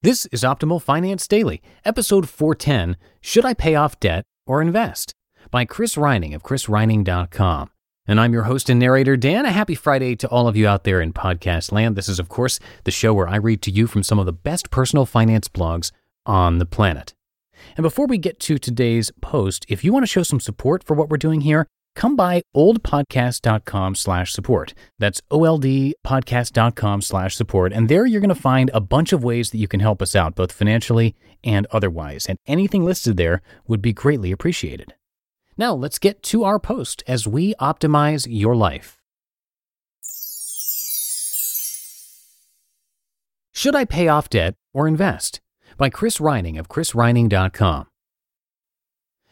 This is Optimal Finance Daily, episode 410 Should I Pay Off Debt or Invest? by Chris Reining of chrisreining.com. And I'm your host and narrator, Dan. A happy Friday to all of you out there in podcast land. This is, of course, the show where I read to you from some of the best personal finance blogs on the planet. And before we get to today's post, if you want to show some support for what we're doing here, come by oldpodcast.com slash support. That's oldpodcast.com slash support. And there you're going to find a bunch of ways that you can help us out, both financially and otherwise. And anything listed there would be greatly appreciated. Now let's get to our post as we optimize your life. Should I pay off debt or invest? By Chris Reining of chrisreining.com.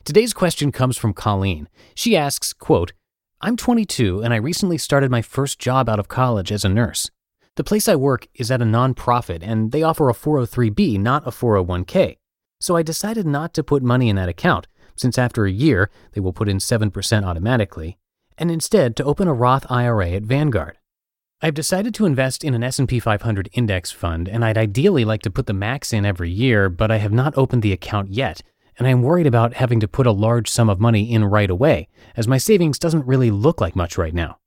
Today's question comes from Colleen. She asks, quote, I'm 22 and I recently started my first job out of college as a nurse. The place I work is at a nonprofit and they offer a 403b, not a 401k. So I decided not to put money in that account, since after a year they will put in 7% automatically, and instead to open a Roth IRA at Vanguard. I've decided to invest in an S&P 500 index fund and I'd ideally like to put the max in every year, but I have not opened the account yet, and I'm worried about having to put a large sum of money in right away, as my savings doesn't really look like much right now.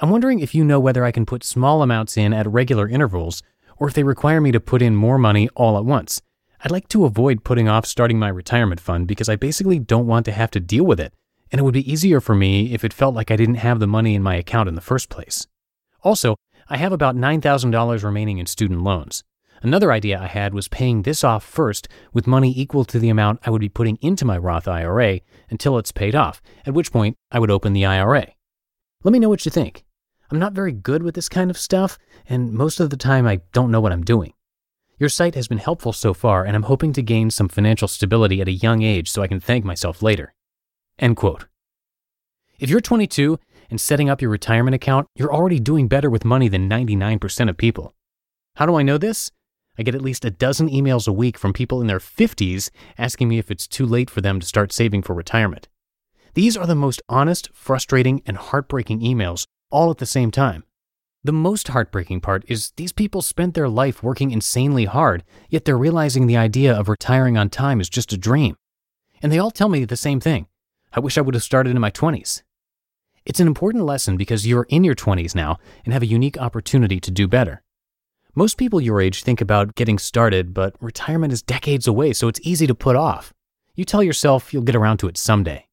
I'm wondering if you know whether I can put small amounts in at regular intervals or if they require me to put in more money all at once. I'd like to avoid putting off starting my retirement fund because I basically don't want to have to deal with it, and it would be easier for me if it felt like I didn't have the money in my account in the first place. Also, I have about $9,000 remaining in student loans. Another idea I had was paying this off first with money equal to the amount I would be putting into my Roth IRA until it's paid off, at which point I would open the IRA. Let me know what you think. I'm not very good with this kind of stuff, and most of the time I don't know what I'm doing. Your site has been helpful so far, and I'm hoping to gain some financial stability at a young age so I can thank myself later. End quote. If you're 22 and setting up your retirement account, you're already doing better with money than 99% of people. How do I know this? I get at least a dozen emails a week from people in their 50s asking me if it's too late for them to start saving for retirement. These are the most honest, frustrating, and heartbreaking emails all at the same time. The most heartbreaking part is these people spent their life working insanely hard, yet they're realizing the idea of retiring on time is just a dream. And they all tell me the same thing I wish I would have started in my 20s. It's an important lesson because you're in your 20s now and have a unique opportunity to do better. Most people your age think about getting started, but retirement is decades away, so it's easy to put off. You tell yourself you'll get around to it someday.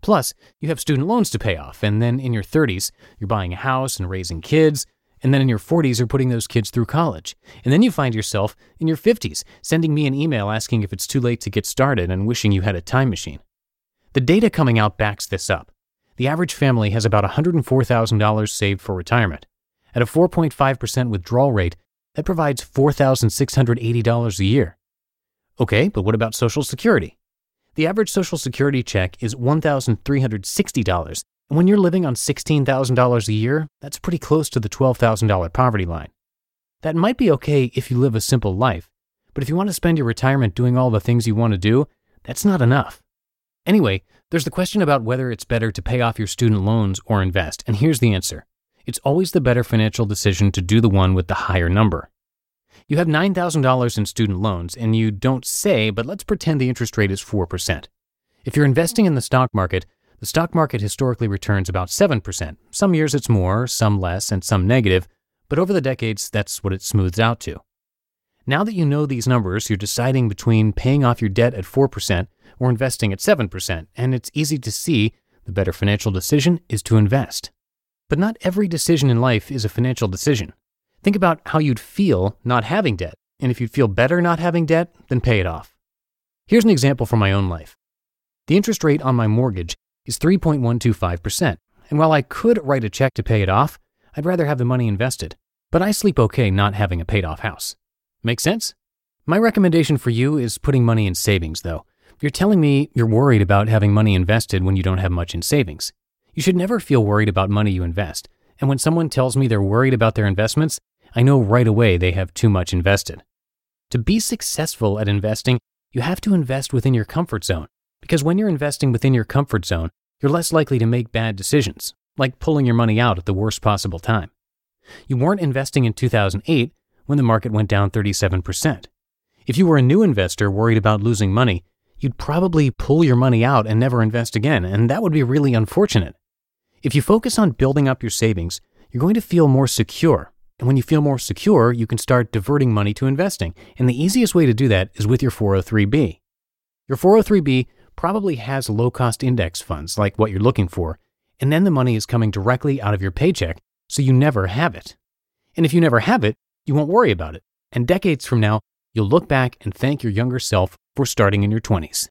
Plus, you have student loans to pay off, and then in your 30s, you're buying a house and raising kids, and then in your 40s, you're putting those kids through college. And then you find yourself in your 50s sending me an email asking if it's too late to get started and wishing you had a time machine. The data coming out backs this up. The average family has about $104,000 saved for retirement. At a 4.5% withdrawal rate, that provides $4,680 a year. Okay, but what about Social Security? The average Social Security check is $1,360, and when you're living on $16,000 a year, that's pretty close to the $12,000 poverty line. That might be okay if you live a simple life, but if you want to spend your retirement doing all the things you want to do, that's not enough. Anyway, there's the question about whether it's better to pay off your student loans or invest, and here's the answer it's always the better financial decision to do the one with the higher number. You have $9,000 in student loans, and you don't say, but let's pretend the interest rate is 4%. If you're investing in the stock market, the stock market historically returns about 7%. Some years it's more, some less, and some negative, but over the decades, that's what it smooths out to. Now that you know these numbers, you're deciding between paying off your debt at 4% or investing at 7%, and it's easy to see the better financial decision is to invest. But not every decision in life is a financial decision. Think about how you'd feel not having debt, and if you'd feel better not having debt, then pay it off. Here's an example from my own life. The interest rate on my mortgage is 3.125%, and while I could write a check to pay it off, I'd rather have the money invested. But I sleep okay not having a paid off house. Make sense? My recommendation for you is putting money in savings, though. You're telling me you're worried about having money invested when you don't have much in savings. You should never feel worried about money you invest. And when someone tells me they're worried about their investments, I know right away they have too much invested. To be successful at investing, you have to invest within your comfort zone. Because when you're investing within your comfort zone, you're less likely to make bad decisions, like pulling your money out at the worst possible time. You weren't investing in 2008 when the market went down 37%. If you were a new investor worried about losing money, you'd probably pull your money out and never invest again, and that would be really unfortunate. If you focus on building up your savings, you're going to feel more secure. And when you feel more secure, you can start diverting money to investing. And the easiest way to do that is with your 403b. Your 403b probably has low cost index funds like what you're looking for, and then the money is coming directly out of your paycheck, so you never have it. And if you never have it, you won't worry about it. And decades from now, you'll look back and thank your younger self for starting in your 20s.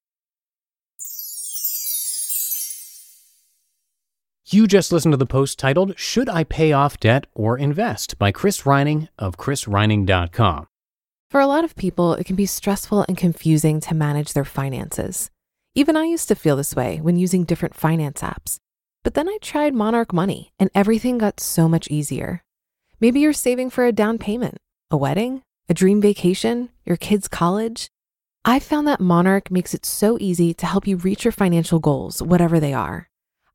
You just listened to the post titled Should I Pay Off Debt or Invest by Chris Reining of chrisreining.com. For a lot of people, it can be stressful and confusing to manage their finances. Even I used to feel this way when using different finance apps. But then I tried Monarch Money and everything got so much easier. Maybe you're saving for a down payment, a wedding, a dream vacation, your kids' college. I found that Monarch makes it so easy to help you reach your financial goals, whatever they are.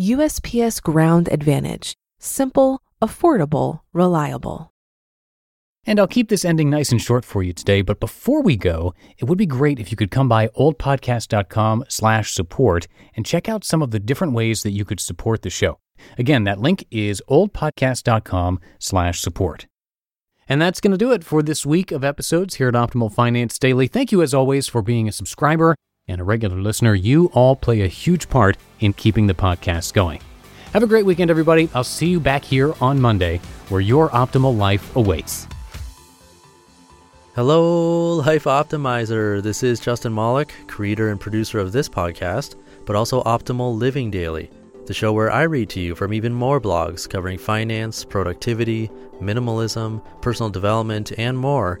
USPS Ground Advantage. Simple, affordable, reliable. And I'll keep this ending nice and short for you today, but before we go, it would be great if you could come by oldpodcast.com slash support and check out some of the different ways that you could support the show. Again, that link is oldpodcast.com slash support. And that's going to do it for this week of episodes here at Optimal Finance Daily. Thank you, as always, for being a subscriber and a regular listener. You all play a huge part in keeping the podcast going. Have a great weekend, everybody. I'll see you back here on Monday where your optimal life awaits. Hello, Life Optimizer. This is Justin Malik, creator and producer of this podcast, but also Optimal Living Daily, the show where I read to you from even more blogs covering finance, productivity, minimalism, personal development, and more